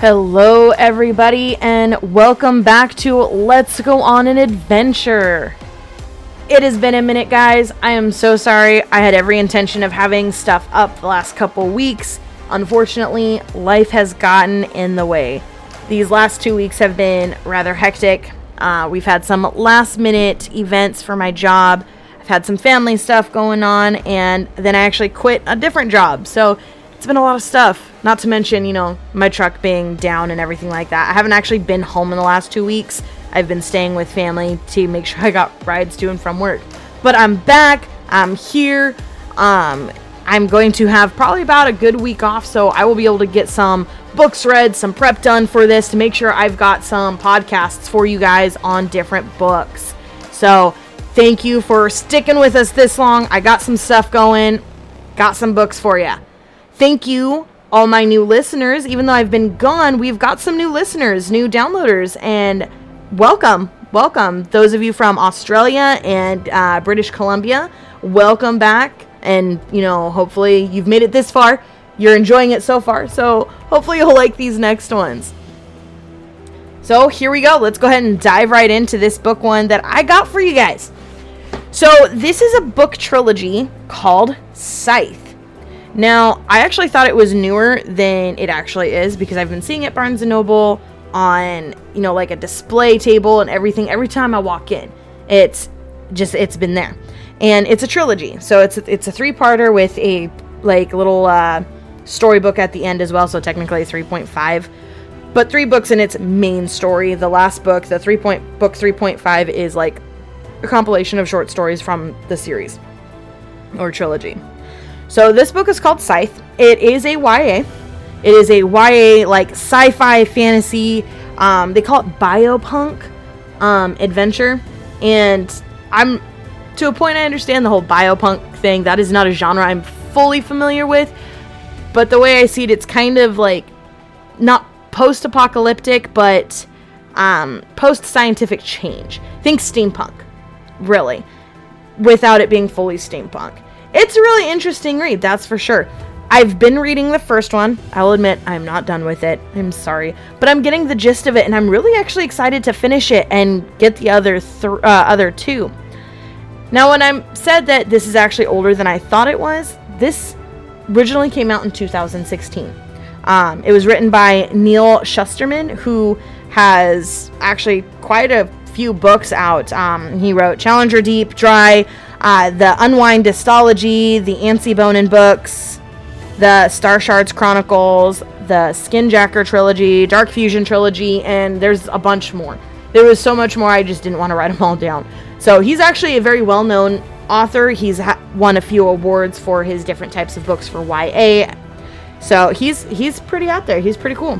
Hello, everybody, and welcome back to Let's Go on an Adventure. It has been a minute, guys. I am so sorry. I had every intention of having stuff up the last couple weeks. Unfortunately, life has gotten in the way. These last two weeks have been rather hectic. Uh, we've had some last minute events for my job. I've had some family stuff going on, and then I actually quit a different job. So it's been a lot of stuff. Not to mention, you know, my truck being down and everything like that. I haven't actually been home in the last two weeks. I've been staying with family to make sure I got rides to and from work. But I'm back. I'm here. Um, I'm going to have probably about a good week off, so I will be able to get some books read, some prep done for this to make sure I've got some podcasts for you guys on different books. So, thank you for sticking with us this long. I got some stuff going, got some books for you thank you all my new listeners. Even though I've been gone, we've got some new listeners, new downloaders, and welcome, welcome. Those of you from Australia and uh, British Columbia, welcome back. And, you know, hopefully you've made it this far. You're enjoying it so far. So hopefully you'll like these next ones. So here we go. Let's go ahead and dive right into this book one that I got for you guys. So this is a book trilogy called Scythe. Now, I actually thought it was newer than it actually is because I've been seeing it Barnes and Noble on, you know, like a display table and everything every time I walk in. It's just it's been there. And it's a trilogy. So it's it's a three-parter with a like little uh storybook at the end as well, so technically 3.5. But three books in its main story. The last book, the 3. Point, book 3.5 is like a compilation of short stories from the series or trilogy. So this book is called Scythe. It is a YA. It is a YA like sci-fi fantasy. Um, they call it biopunk um, adventure, and I'm to a point I understand the whole biopunk thing. That is not a genre I'm fully familiar with, but the way I see it, it's kind of like not post-apocalyptic, but um, post-scientific change. Think steampunk, really, without it being fully steampunk. It's a really interesting read, that's for sure. I've been reading the first one. I'll admit I'm not done with it. I'm sorry, but I'm getting the gist of it, and I'm really actually excited to finish it and get the other th- uh, other two. Now, when I said that this is actually older than I thought it was, this originally came out in 2016. Um, it was written by Neal Shusterman, who has actually quite a few books out. Um, he wrote Challenger Deep, Dry, uh, the Unwind Dystology, the Antsy Bonano books, the Star Shards Chronicles, the Skinjacker trilogy, Dark Fusion trilogy, and there's a bunch more. There was so much more, I just didn't want to write them all down. So he's actually a very well known author. He's ha- won a few awards for his different types of books for YA. So he's he's pretty out there. He's pretty cool.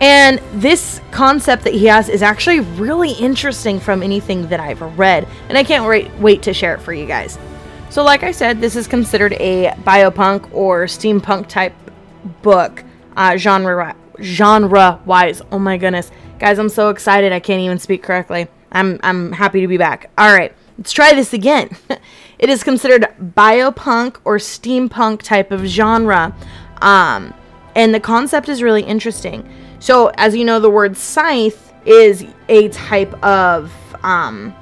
And this concept that he has is actually really interesting from anything that I've read, and I can't wait, wait to share it for you guys. So, like I said, this is considered a biopunk or steampunk type book, uh, genre genre wise. Oh my goodness, guys, I'm so excited I can't even speak correctly. I'm I'm happy to be back. All right, let's try this again. it is considered biopunk or steampunk type of genre, um, and the concept is really interesting. So, as you know, the word scythe is a type of um,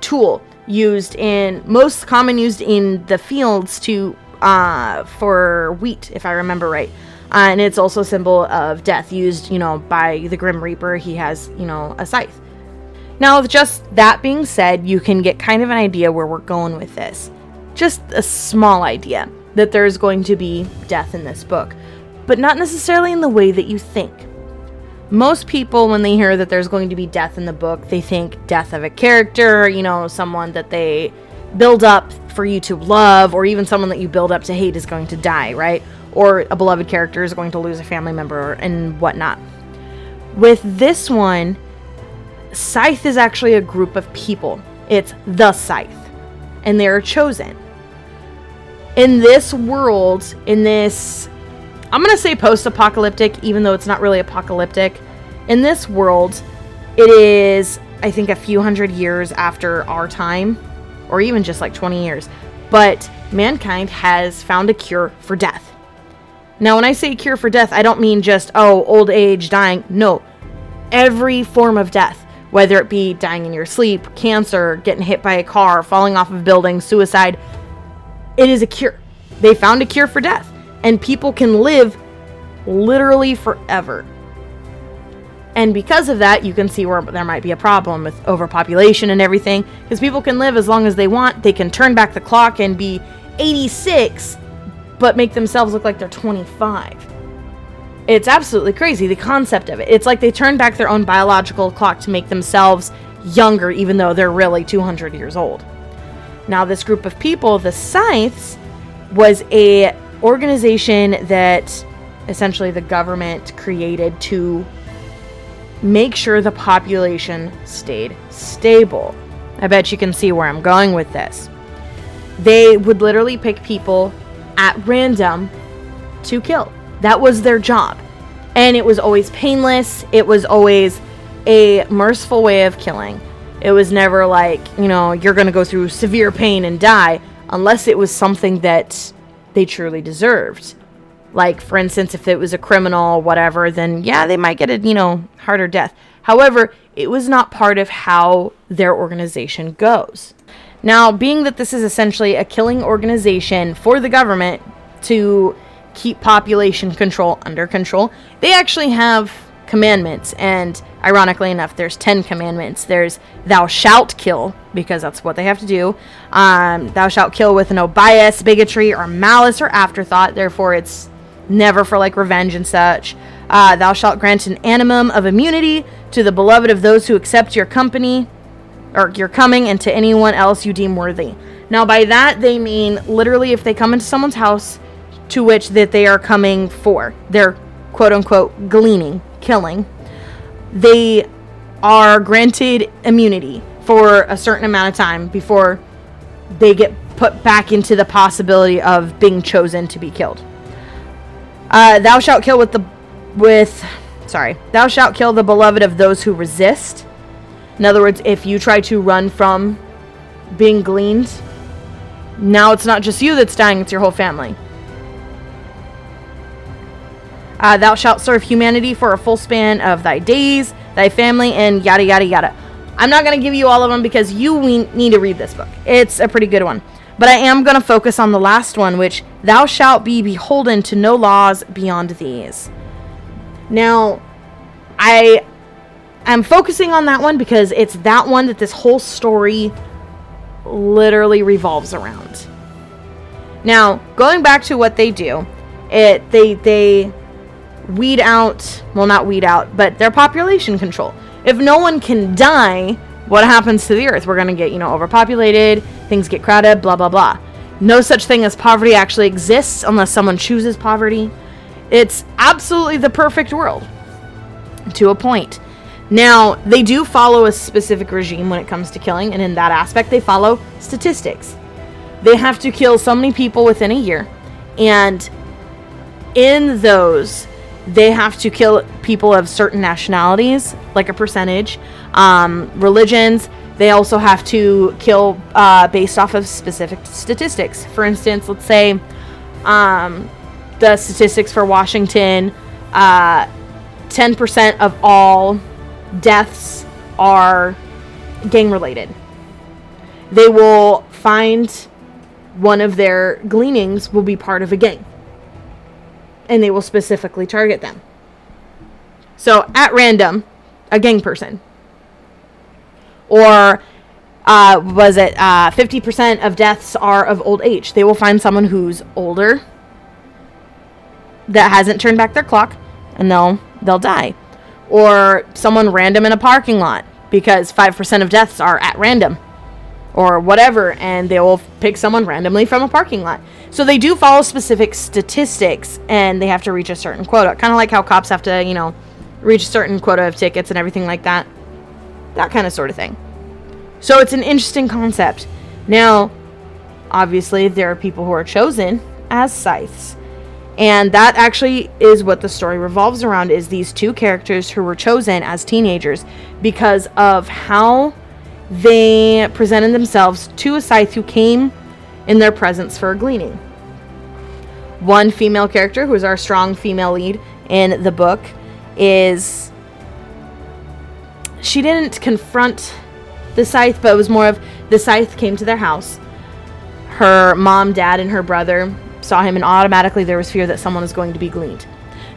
tool used in most common used in the fields to uh, for wheat, if I remember right. Uh, and it's also a symbol of death, used, you know, by the Grim Reaper. He has, you know, a scythe. Now, with just that being said, you can get kind of an idea where we're going with this. Just a small idea that there's going to be death in this book, but not necessarily in the way that you think most people when they hear that there's going to be death in the book they think death of a character you know someone that they build up for you to love or even someone that you build up to hate is going to die right? Or a beloved character is going to lose a family member and whatnot. With this one scythe is actually a group of people. It's the scythe and they are chosen. In this world in this I'm going to say post apocalyptic, even though it's not really apocalyptic. In this world, it is, I think, a few hundred years after our time, or even just like 20 years. But mankind has found a cure for death. Now, when I say cure for death, I don't mean just, oh, old age, dying. No. Every form of death, whether it be dying in your sleep, cancer, getting hit by a car, falling off of a building, suicide, it is a cure. They found a cure for death. And people can live literally forever. And because of that, you can see where there might be a problem with overpopulation and everything. Because people can live as long as they want. They can turn back the clock and be 86, but make themselves look like they're 25. It's absolutely crazy, the concept of it. It's like they turn back their own biological clock to make themselves younger, even though they're really 200 years old. Now, this group of people, the Scythes, was a organization that essentially the government created to make sure the population stayed stable. I bet you can see where I'm going with this. They would literally pick people at random to kill. That was their job. And it was always painless, it was always a merciful way of killing. It was never like, you know, you're going to go through severe pain and die unless it was something that they truly deserved. Like, for instance, if it was a criminal, whatever, then yeah, they might get a, you know, harder death. However, it was not part of how their organization goes. Now, being that this is essentially a killing organization for the government to keep population control under control, they actually have commandments. And ironically enough, there's 10 commandments. There's thou shalt kill, because that's what they have to do. Um, thou shalt kill with no bias, bigotry, or malice or afterthought. Therefore, it's never for like revenge and such. Uh, thou shalt grant an annum of immunity to the beloved of those who accept your company or your coming and to anyone else you deem worthy. Now, by that, they mean literally if they come into someone's house to which that they are coming for, they're quote unquote gleaning, killing, they are granted immunity for a certain amount of time before they get put back into the possibility of being chosen to be killed. Uh, thou shalt kill with the with sorry, thou shalt kill the beloved of those who resist. In other words, if you try to run from being gleaned, now it's not just you that's dying, it's your whole family. Uh, thou shalt serve humanity for a full span of thy days, thy family, and yada yada yada. I'm not going to give you all of them because you need to read this book. It's a pretty good one. But I am going to focus on the last one, which thou shalt be beholden to no laws beyond these. Now, I am focusing on that one because it's that one that this whole story literally revolves around. Now, going back to what they do, it they they weed out, well not weed out, but their population control. If no one can die, what happens to the earth? We're going to get, you know, overpopulated, things get crowded, blah, blah, blah. No such thing as poverty actually exists unless someone chooses poverty. It's absolutely the perfect world to a point. Now, they do follow a specific regime when it comes to killing, and in that aspect, they follow statistics. They have to kill so many people within a year, and in those, they have to kill people of certain nationalities, like a percentage, um, religions. They also have to kill uh, based off of specific statistics. For instance, let's say um, the statistics for Washington uh, 10% of all deaths are gang related. They will find one of their gleanings will be part of a gang and they will specifically target them. So, at random, a gang person. Or uh, was it uh, 50% of deaths are of old age? They will find someone who's older that hasn't turned back their clock and they'll they'll die. Or someone random in a parking lot because 5% of deaths are at random or whatever, and they will pick someone randomly from a parking lot. So they do follow specific statistics, and they have to reach a certain quota. Kind of like how cops have to, you know, reach a certain quota of tickets and everything like that. That kind of sort of thing. So it's an interesting concept. Now, obviously, there are people who are chosen as scythes. And that actually is what the story revolves around is these two characters who were chosen as teenagers because of how they presented themselves to a scythe who came in their presence for a gleaning. One female character, who is our strong female lead in the book, is she didn't confront the scythe, but it was more of the scythe came to their house. Her mom, dad, and her brother saw him, and automatically there was fear that someone was going to be gleaned.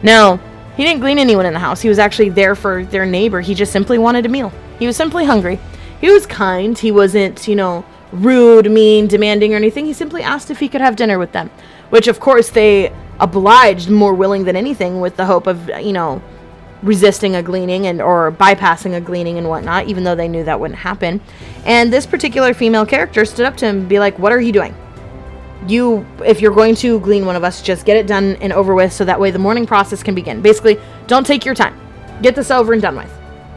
No, he didn't glean anyone in the house. He was actually there for their neighbor. He just simply wanted a meal. He was simply hungry. He was kind. He wasn't, you know, rude, mean, demanding, or anything. He simply asked if he could have dinner with them, which, of course, they obliged more willing than anything with the hope of, you know, resisting a gleaning and or bypassing a gleaning and whatnot, even though they knew that wouldn't happen. And this particular female character stood up to him and be like, What are you doing? You if you're going to glean one of us, just get it done and over with so that way the mourning process can begin. Basically, don't take your time. Get this over and done with.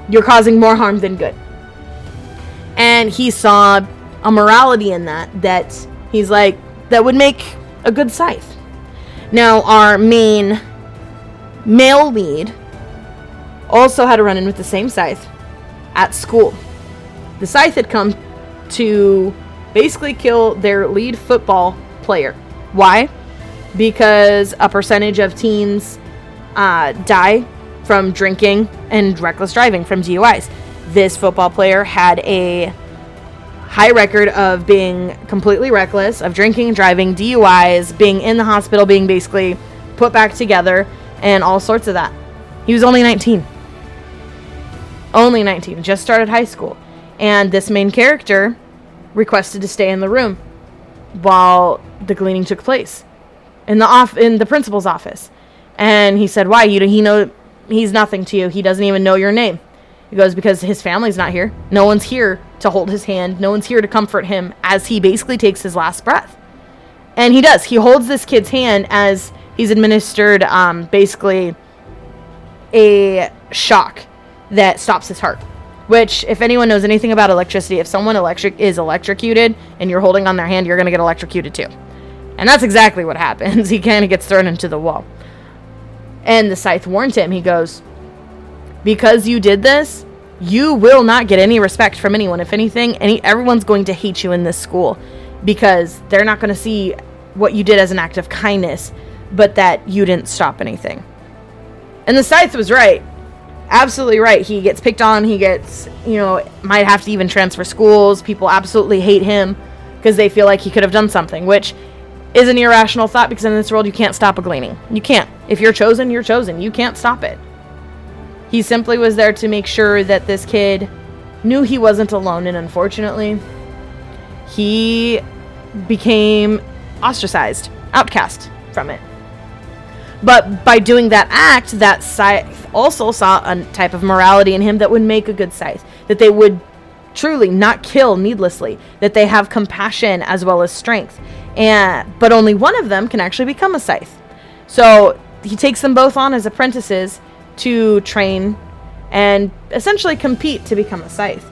You're causing more harm than good. And he saw a morality in that that he's like that would make a good scythe. Now our main male lead also had a run in with the same scythe at school. The scythe had come to basically kill their lead football player. Why? Because a percentage of teens uh, die from drinking and reckless driving from DUIs. This football player had a high record of being completely reckless, of drinking driving, DUIs, being in the hospital, being basically put back together, and all sorts of that. He was only 19 only 19, just started high school. And this main character requested to stay in the room while the gleaning took place in the off in the principal's office. And he said, "Why? You he know he's nothing to you. He doesn't even know your name." He goes, "Because his family's not here. No one's here to hold his hand. No one's here to comfort him as he basically takes his last breath." And he does. He holds this kid's hand as he's administered um, basically a shock that stops his heart. Which, if anyone knows anything about electricity, if someone electric is electrocuted and you're holding on their hand, you're gonna get electrocuted too. And that's exactly what happens. he kind of gets thrown into the wall. And the scythe warns him. He goes, "Because you did this, you will not get any respect from anyone. If anything, any everyone's going to hate you in this school because they're not going to see what you did as an act of kindness, but that you didn't stop anything." And the scythe was right absolutely right. He gets picked on. He gets, you know, might have to even transfer schools. People absolutely hate him because they feel like he could have done something, which is an irrational thought because in this world you can't stop a gleaning. You can't. If you're chosen, you're chosen. You can't stop it. He simply was there to make sure that this kid knew he wasn't alone, and unfortunately, he became ostracized, outcast from it. But by doing that act, that scythe also saw a type of morality in him that would make a good scythe. That they would truly not kill needlessly. That they have compassion as well as strength. And but only one of them can actually become a scythe. So he takes them both on as apprentices to train and essentially compete to become a scythe.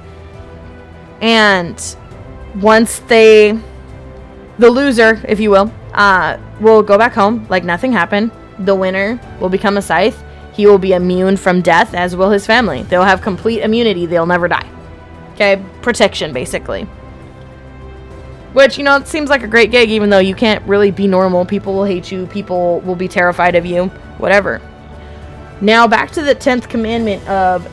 And once they, the loser, if you will, uh, will go back home like nothing happened the winner will become a scythe. He will be immune from death, as will his family. They'll have complete immunity. They'll never die. Okay? Protection, basically. Which, you know, it seems like a great gig, even though you can't really be normal. People will hate you. People will be terrified of you. Whatever. Now, back to the 10th commandment of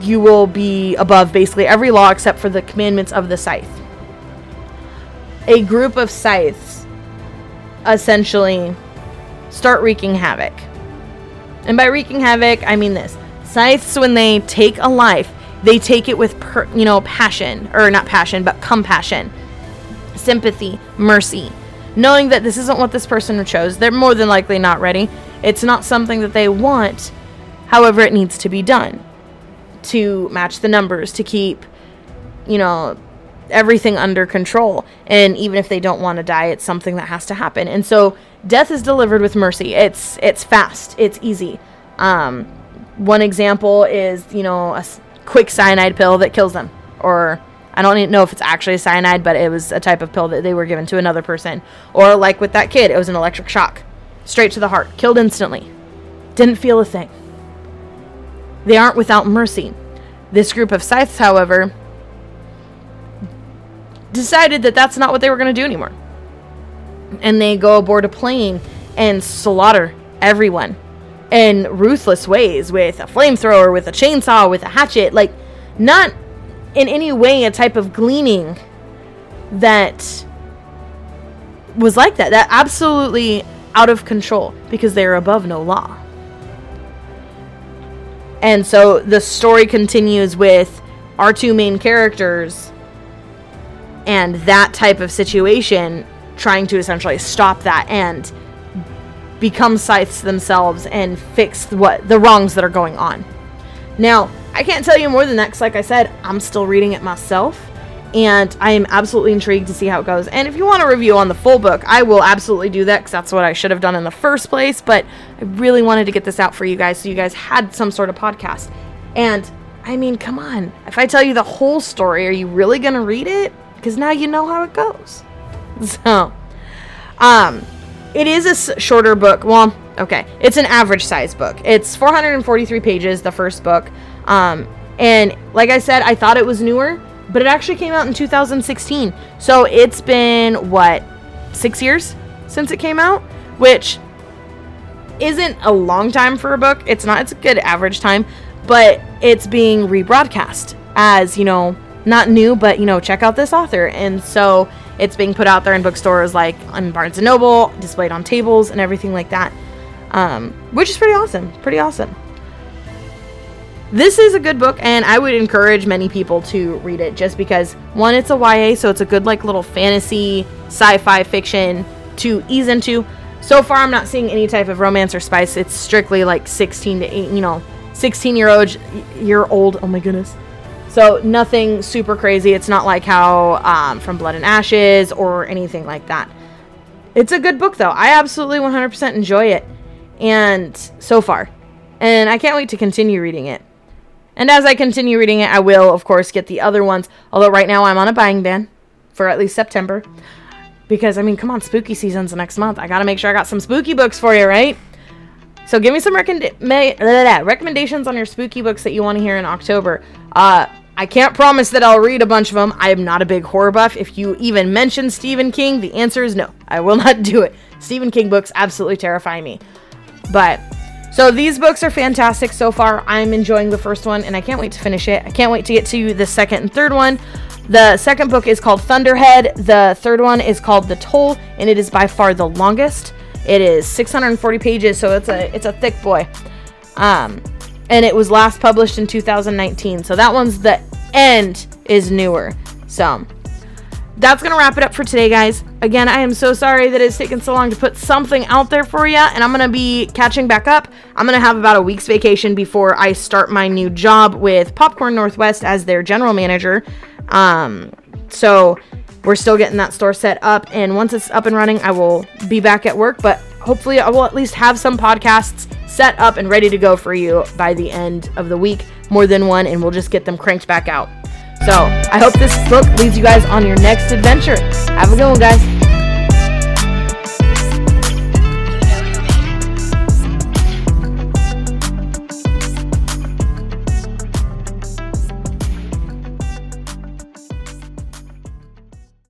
you will be above basically every law except for the commandments of the scythe. A group of scythes essentially start wreaking havoc. And by wreaking havoc, I mean this. Scythes, when they take a life, they take it with, per, you know, passion, or not passion, but compassion, sympathy, mercy. Knowing that this isn't what this person chose, they're more than likely not ready. It's not something that they want. However, it needs to be done to match the numbers, to keep, you know, everything under control. And even if they don't want to die, it's something that has to happen. And so death is delivered with mercy. It's it's fast. It's easy. Um, one example is you know a quick cyanide pill that kills them, or I don't even know if it's actually cyanide, but it was a type of pill that they were given to another person. Or like with that kid, it was an electric shock, straight to the heart, killed instantly. Didn't feel a thing. They aren't without mercy. This group of scythes, however, decided that that's not what they were going to do anymore. and they go aboard a plane and slaughter everyone in ruthless ways with a flamethrower, with a chainsaw, with a hatchet. Like, not in any way a type of gleaning that was like that. That absolutely out of control because they are above no law. And so the story continues with our two main characters and that type of situation trying to essentially stop that and become scythes themselves and fix what the wrongs that are going on. Now, I can't tell you more than that because, like I said, I'm still reading it myself and I am absolutely intrigued to see how it goes. And if you want a review on the full book, I will absolutely do that because that's what I should have done in the first place. But I really wanted to get this out for you guys so you guys had some sort of podcast. And I mean, come on. If I tell you the whole story, are you really going to read it? Because now you know how it goes. So, um, it is a shorter book. Well, okay. It's an average size book. It's 443 pages, the first book. Um, and like I said, I thought it was newer but it actually came out in 2016. So it's been what six years since it came out, which isn't a long time for a book. It's not. It's a good average time, but it's being rebroadcast as you know, not new, but you know, check out this author, and so it's being put out there in bookstores like on Barnes and Noble, displayed on tables, and everything like that, um, which is pretty awesome. Pretty awesome this is a good book and i would encourage many people to read it just because one it's a ya so it's a good like little fantasy sci-fi fiction to ease into. So far i'm not seeing any type of romance or spice. It's strictly like 16 to 8 you know 16 year old year old oh my goodness. So nothing super crazy. It's not like how um, from blood and ashes or anything like that. It's a good book though. I absolutely 100% enjoy it and so far. And i can't wait to continue reading it and as I continue reading it, I will, of course, get the other ones. Although right now I'm on a buying ban for at least September. Because, I mean, come on, spooky season's next month. I gotta make sure I got some spooky books for you, right? So give me some recommendations on your spooky books that you want to hear in October. Uh, I can't promise that I'll read a bunch of them. I am not a big horror buff. If you even mention Stephen King, the answer is no. I will not do it. Stephen King books absolutely terrify me. But so these books are fantastic so far. I'm enjoying the first one and I can't wait to finish it. I can't wait to get to the second and third one. The second book is called Thunderhead. The third one is called The Toll and it is by far the longest. It is 640 pages, so it's a it's a thick boy. Um and it was last published in 2019. So that one's the end is newer. So that's going to wrap it up for today, guys. Again, I am so sorry that it's taken so long to put something out there for you, and I'm going to be catching back up. I'm going to have about a week's vacation before I start my new job with Popcorn Northwest as their general manager. Um, so we're still getting that store set up, and once it's up and running, I will be back at work, but hopefully, I will at least have some podcasts set up and ready to go for you by the end of the week, more than one, and we'll just get them cranked back out. So I hope this book leads you guys on your next adventure. Have a good one, guys.